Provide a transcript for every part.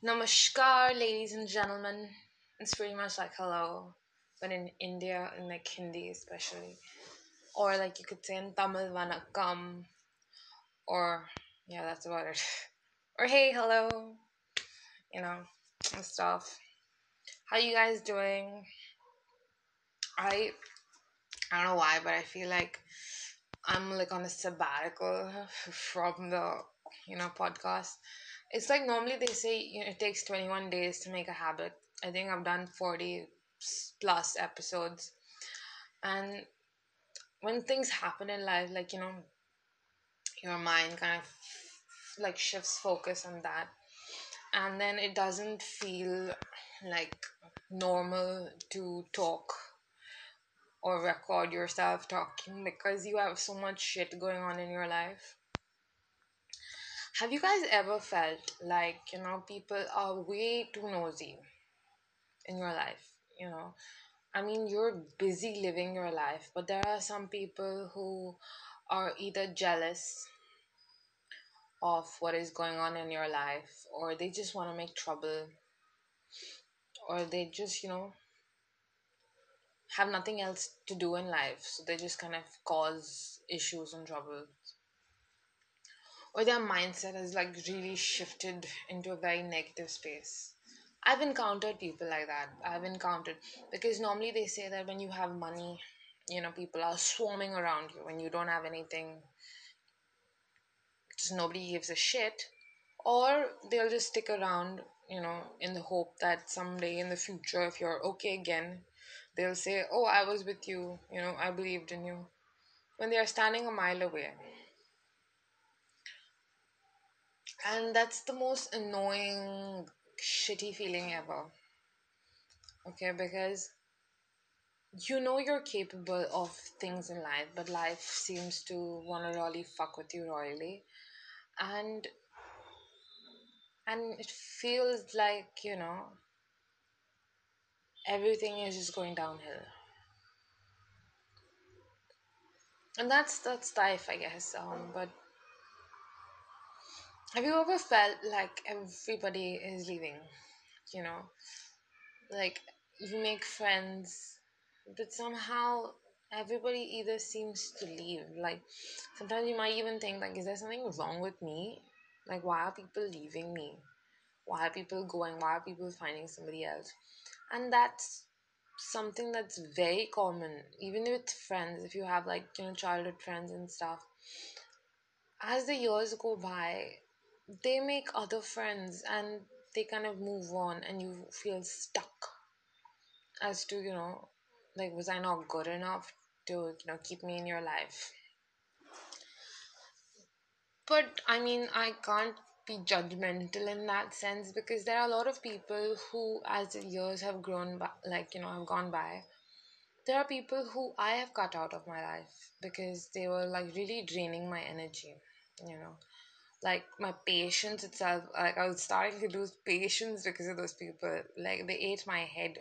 Namaskar, ladies and gentlemen. It's pretty much like hello, but in India, in like Hindi especially. Or like you could say in Tamil, vanakkam. Or, yeah, that's about it. Or hey, hello. You know, and stuff. How you guys doing? I, I don't know why, but I feel like I'm like on a sabbatical from the, you know, podcast it's like normally they say you know, it takes 21 days to make a habit. I think I've done 40 plus episodes. And when things happen in life, like, you know, your mind kind of like shifts focus on that. And then it doesn't feel like normal to talk or record yourself talking because you have so much shit going on in your life have you guys ever felt like, you know, people are way too nosy in your life? You know, I mean, you're busy living your life, but there are some people who are either jealous of what is going on in your life, or they just want to make trouble, or they just, you know, have nothing else to do in life, so they just kind of cause issues and trouble or their mindset has like really shifted into a very negative space. I've encountered people like that. I've encountered because normally they say that when you have money, you know, people are swarming around you. When you don't have anything, just nobody gives a shit, or they'll just stick around, you know, in the hope that someday in the future, if you're okay again, they'll say, "Oh, I was with you. You know, I believed in you." When they are standing a mile away and that's the most annoying shitty feeling ever. Okay because you know you're capable of things in life but life seems to want to really fuck with you royally. And and it feels like you know everything is just going downhill. And that's that's life i guess um but have you ever felt like everybody is leaving? You know, like you make friends, but somehow everybody either seems to leave. Like sometimes you might even think like, is there something wrong with me? Like why are people leaving me? Why are people going? Why are people finding somebody else? And that's something that's very common, even with friends. If you have like you know childhood friends and stuff, as the years go by, they make other friends and they kind of move on and you feel stuck as to you know like was i not good enough to you know keep me in your life? But i mean i can't be judgmental in that sense because there are a lot of people who as the years have grown by like you know have gone by there are people who i have cut out of my life because they were like really draining my energy you know like my patience itself like i was starting to lose patience because of those people. Like they ate my head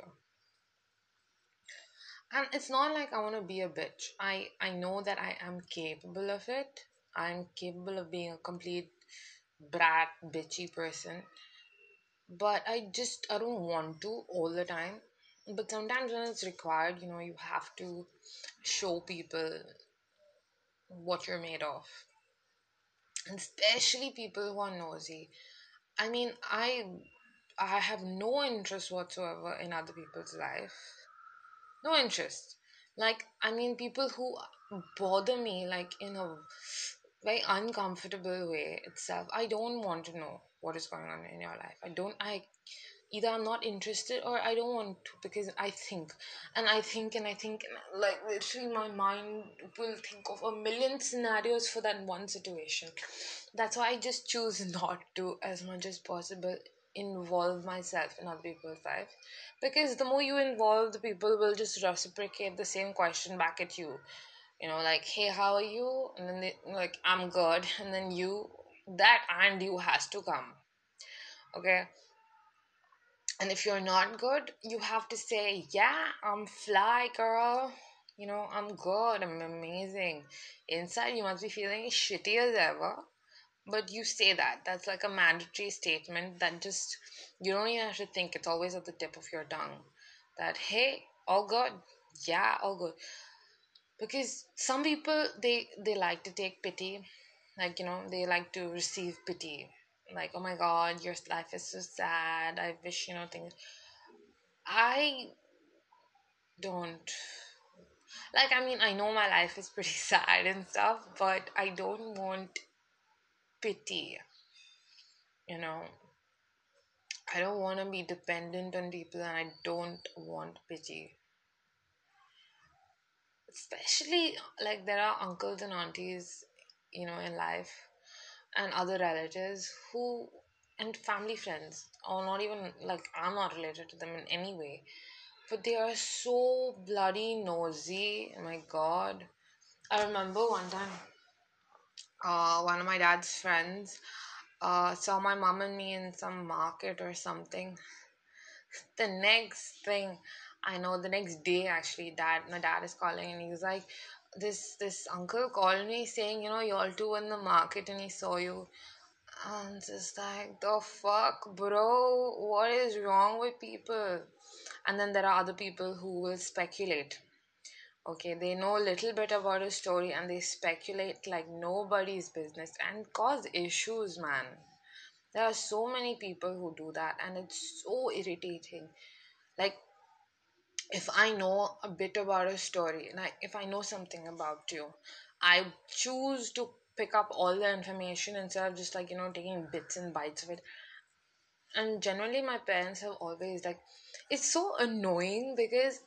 and it's not like i want to be a bitch. I i know that i am capable of it. I'm capable of being a complete brat bitchy person. But i just i don't want to all the time. But sometimes when it's required you know you have to show people what you're made of especially people who are nosy. I mean, I I have no interest whatsoever in other people's life. No interest. Like, I mean, people who bother me, like, in a very uncomfortable way itself. I don't want to know what is going on in your life. I don't, I either I'm not interested or I don't want to because I think and I think and I think and like literally my mind will think of a million scenarios for that one situation. That's why I just choose not to as much as possible involve myself in other people's life because the more you involve the people will just reciprocate the same question back at you. You know like hey how are you? And then they like i'm good. And then you that and you has to come. Okay and if you're not good, you have to say, Yeah, I'm fly, girl. You know, I'm good. I'm amazing. Inside, you must be feeling shitty as ever. but you say that that's like a mandatory statement that just you don't even have to think it's always at the tip of your tongue that hey all good yeah all good because some people they they like to take pity like you know they like to receive pity like oh my god your life is so sad. I wish you know things. I don't like i mean i know my life is pretty sad and stuff but i don't want pity you know. I don't want to be dependent on people and i don't want pity. Especially like there are uncles and aunties you know in life and other relatives who and family friends or not even like i'm not related to them in any way. But they are so bloody nosy. Oh my god. I remember one time uh one of my dad's friends uh saw my mom and me in some market or something. The next thing I know the next day actually dad my dad is calling and he's like this this uncle called me saying, you know, you all two in the market and he saw you. And just like the fuck, bro, what is wrong with people? And then there are other people who will speculate. Okay, they know a little bit about a story and they speculate like nobody's business and cause issues, man. There are so many people who do that and it's so irritating. Like if I know a bit about a story, like if I know something about you, I choose to pick up all the information instead of just like, you know, taking bits and bites of it. And generally, my parents have always like, it's so annoying because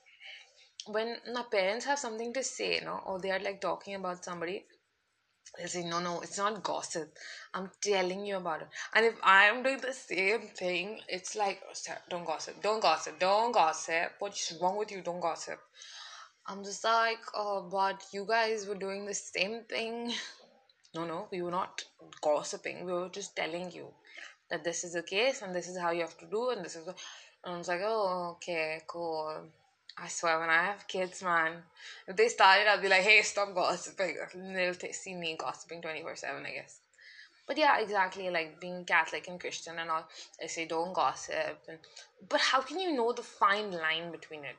when my parents have something to say, you know, or they are like talking about somebody, they say, no, no, it's not gossip. I'm telling you about it. And if I'm doing the same thing, it's like, oh, don't gossip, don't gossip, don't gossip. What's wrong with you? Don't gossip. I'm just like, oh, but you guys were doing the same thing. No, no, we were not gossiping. We were just telling you that this is the case and this is how you have to do and this is. The... And I was like, oh, okay, cool. I swear, when I have kids, man, if they started, I'll be like, hey, stop gossiping. they'll t- see me gossiping 24 7, I guess. But yeah, exactly, like being Catholic and Christian and all, I say don't gossip. And, but how can you know the fine line between it?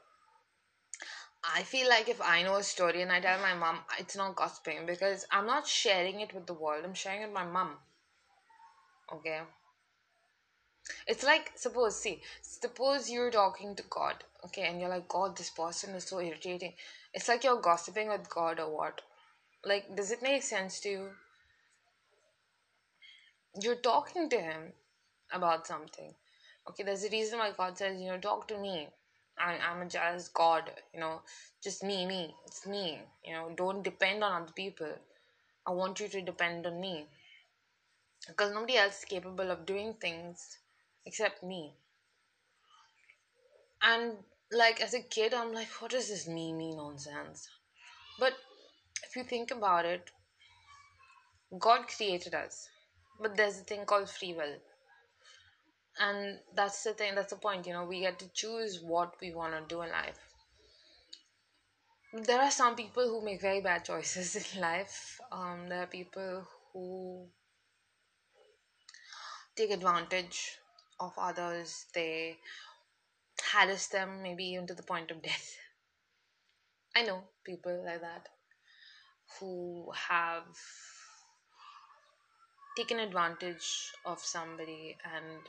I feel like if I know a story and I tell my mom, it's not gossiping because I'm not sharing it with the world, I'm sharing it with my mom. Okay? It's like, suppose, see, suppose you're talking to God okay and you're like god this person is so irritating. It's like you're gossiping with god or what? Like does it make sense to you? You're talking to him about something okay? There's a reason why god says you know talk to me. I, i'm a just god you know just me me it's me you know don't depend on other people. I want you to depend on me. Because nobody else is capable of doing things except me. And like as a kid i'm like what is this me me nonsense? But if you think about it god created us. But there's a thing called free will. And that's the thing that's the point you know we get to choose what we want to do in life. There are some people who make very bad choices in life. Um, there are people who take advantage of others they harass them maybe even to the point of death. I know people like that who have taken advantage of somebody and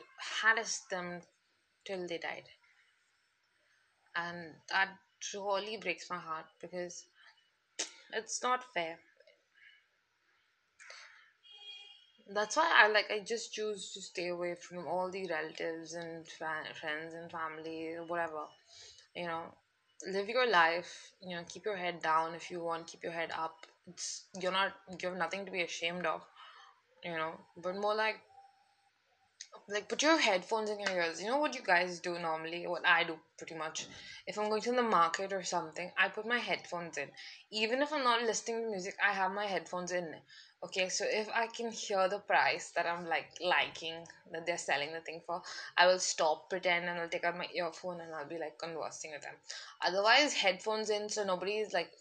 harassed them till they died. And that really breaks my heart because it's not fair. That's why I like I just choose to stay away from all the relatives and fa- friends and family whatever you know. Live your life you know keep your head down if you want keep your head up. It's you're not you have nothing to be ashamed of you know. But more like like put your headphones in your ears. You know what you guys do normally? What i do pretty much. If i'm going to the market or something i put my headphones in. Even if i'm not listening to music i have my headphones in. Okay so if i can hear the price that i'm like liking that they're selling the thing for i will stop pretend and i'll take out my earphone and i'll be like conversing with them. Otherwise headphones in so nobody's like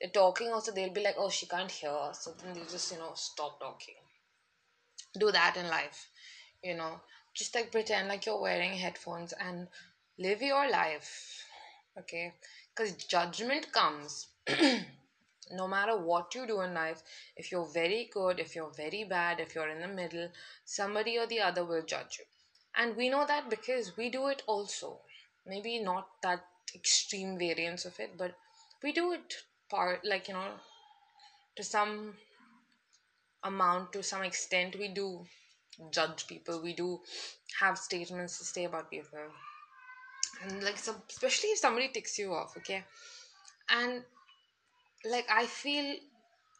they're talking also they'll be like oh she can't hear so then they just you know stop talking. Do that in life you know just like pretend like you're wearing headphones and live your life okay? Because judgment comes no matter what you do in life. If you're very good if you're very bad if you're in the middle somebody or the other will judge you. And we know that because we do it also. Maybe not that extreme variance of it but we do it part like you know to some amount to some extent we do judge people. We do have statements to say about people. And like some, especially if somebody ticks you off okay? And like i feel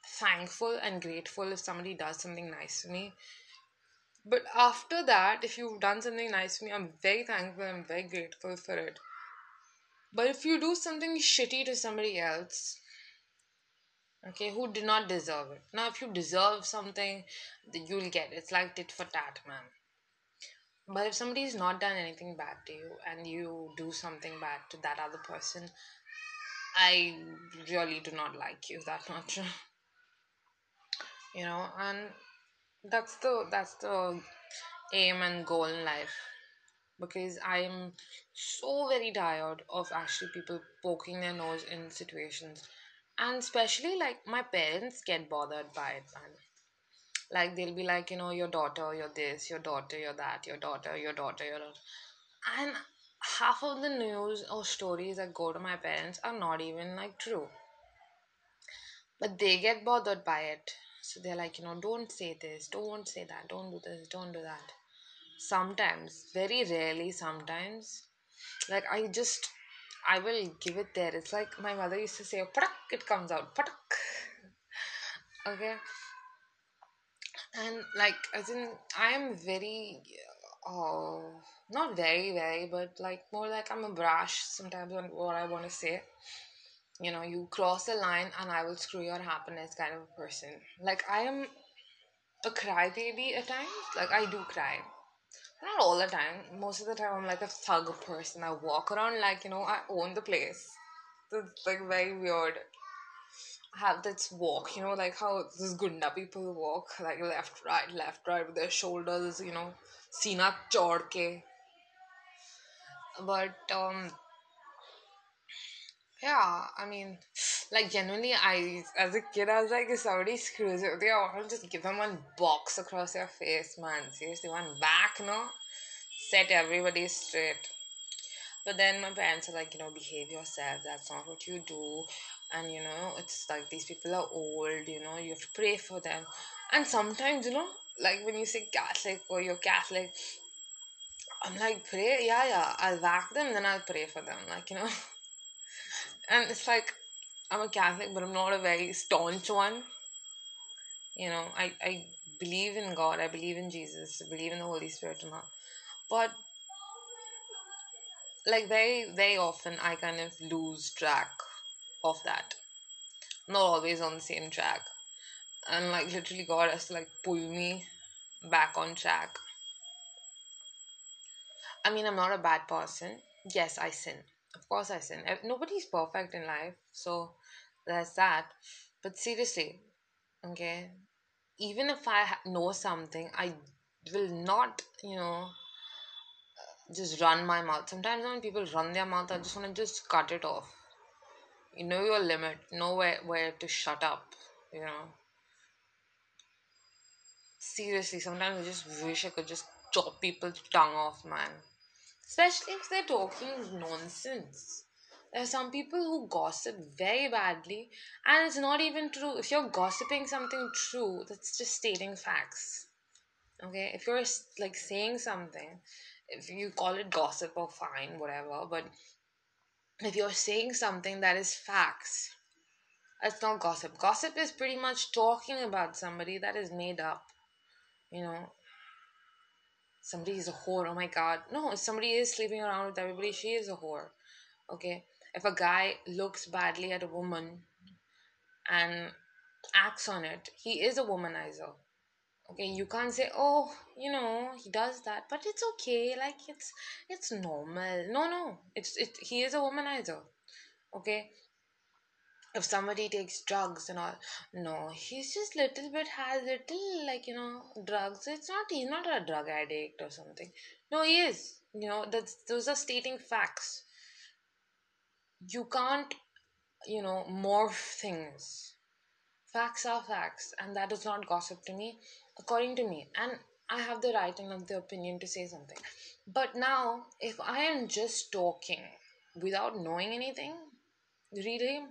thankful and grateful if somebody does something nice to me. But after that if you've done something nice to me i'm very thankful i'm very grateful for it. But if you do something shitty to somebody else okay who did not deserve it. Now if you deserve something you'll get it. it's like tit for tat man but if somebody's not done anything bad to you and you do something bad to that other person i really do not like you that much. You know and that's the that's the aim and goal in life. Because i'm so very tired of actually people poking their nose in situations and especially like my parents get bothered by it man. Like they'll be like you know your daughter you're this your daughter you're that your daughter your daughter your daughter. And half of the news or stories that go to my parents are not even like true. But they get bothered by it. So they're like you know don't say this don't say that don't do this don't do that. Sometimes very rarely sometimes. Like i just I will give it there. It's like my mother used to say, patak, it comes out, patak. okay. And like, as in, I am very, uh, not very, very, but like more like I'm a brash sometimes on what I want to say. You know, you cross the line and I will screw your happiness kind of a person. Like, I am a crybaby at times. Like, I do cry not all the time. Most of the time, I'm like a thug person. I walk around like, you know, I own the place. It's like very weird. I have this walk, you know, like how this Gunda people walk, like left, right, left, right with their shoulders, you know, Sina chod ke. But, um, yeah, I mean, like genuinely, I as a kid, I was like, if somebody screws you, they all just give them one box across their face, man. Seriously, one back, no? Set everybody straight. But then my parents are like, you know, behave yourself. That's not what you do. And you know, it's like these people are old. You know, you have to pray for them. And sometimes, you know, like when you say Catholic or you're Catholic, I'm like, pray, yeah, yeah. I'll whack them, then I'll pray for them. Like you know. and it's like I'm a Catholic, but I'm not a very staunch one. You know, I, I believe in God, I believe in Jesus, I believe in the Holy Spirit and all. But like very, very often I kind of lose track of that. not always on the same track. And like literally God has to like pull me back on track. I mean I'm not a bad person. Yes, I sin of course I sin. Nobody's perfect in life, so there's that. But seriously, okay, even if I know something, I will not, you know, uh, just run my mouth. Sometimes when people run their mouth, I just want to just cut it off. You know your limit, know where, where to shut up, you know. Seriously, sometimes I just wish I could just chop people's tongue off, man especially if they're talking nonsense. There are some people who gossip very badly, and it's not even true. If you're gossiping something true, that's just stating facts. Okay, if you're like saying something, if you call it gossip or fine, whatever, but if you're saying something that is facts, that's not gossip. Gossip is pretty much talking about somebody that is made up. You know, somebody is a whore oh my god no somebody is sleeping around with everybody she is a whore okay if a guy looks badly at a woman and acts on it he is a womanizer. Okay you can't say oh you know he does that but it's okay like it's it's normal. No no it's it he is a womanizer. Okay? If somebody takes drugs and all no he's just little bit has little like you know drugs. It's not he's not a drug addict or something. No he is. You know that's those are stating facts you can't you know morph things. Facts are facts and that is not gossip to me according to me. And i have the right and the opinion to say something. But now if i am just talking without knowing anything really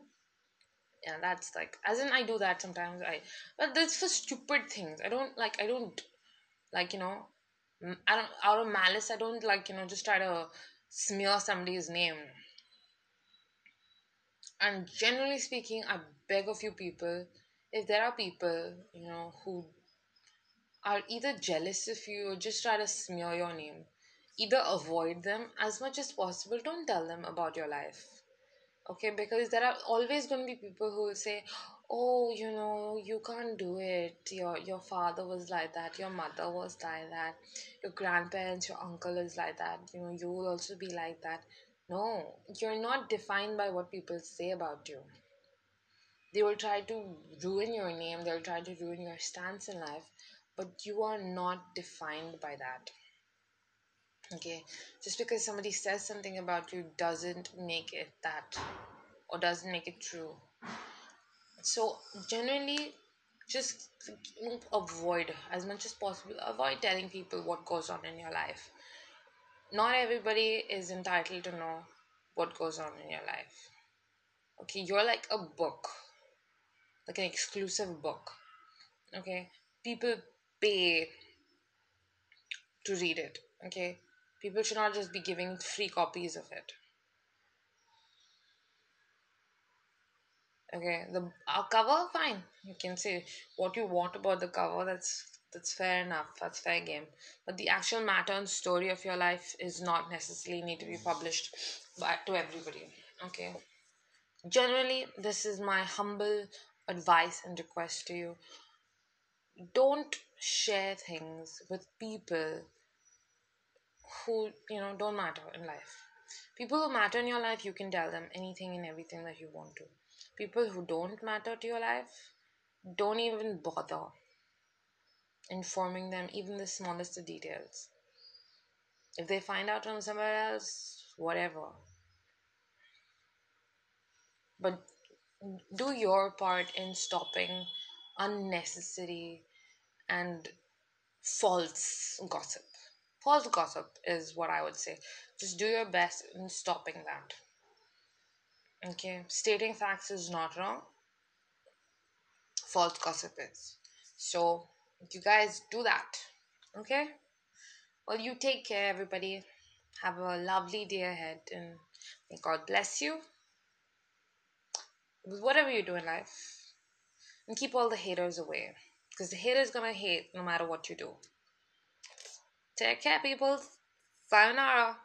yeah that's like as in i do that sometimes i but that's for stupid things. I don't like i don't like you know i don't out of malice i don't like you know just try to smear somebody's name and generally speaking i beg of you people if there are people you know who are either jealous of you or just try to smear your name either avoid them as much as possible. Don't tell them about your life okay? Because there are always going to be people who will say oh you know you can't do it. Your your father was like that. Your mother was like that. Your grandparents your uncle is like that. You know you will also be like that no you're not defined by what people say about you. They will try to ruin your name they'll try to ruin your stance in life but you are not defined by that. Okay? Just because somebody says something about you doesn't make it that or doesn't make it true. So generally just avoid as much as possible avoid telling people what goes on in your life not everybody is entitled to know what goes on in your life okay you're like a book like an exclusive book okay people pay to read it okay People should not just be giving free copies of it. Okay, the uh, cover, fine. You can say what you want about the cover. That's that's fair enough. That's fair game. But the actual matter and story of your life is not necessarily need to be published by to everybody. Okay. Generally, this is my humble advice and request to you. Don't share things with people who you know don't matter in life people who matter in your life you can tell them anything and everything that you want to people who don't matter to your life don't even bother informing them even the smallest of details if they find out from somewhere else whatever but do your part in stopping unnecessary and false gossip false gossip is what I would say. Just do your best in stopping that. Okay, stating facts is not wrong. False gossip is. So, you guys do that. Okay? Well, you take care, everybody. Have a lovely day ahead, and may God bless you with whatever you do in life. And keep all the haters away. Because the haters gonna hate no matter what you do. Take care, people. Sayonara.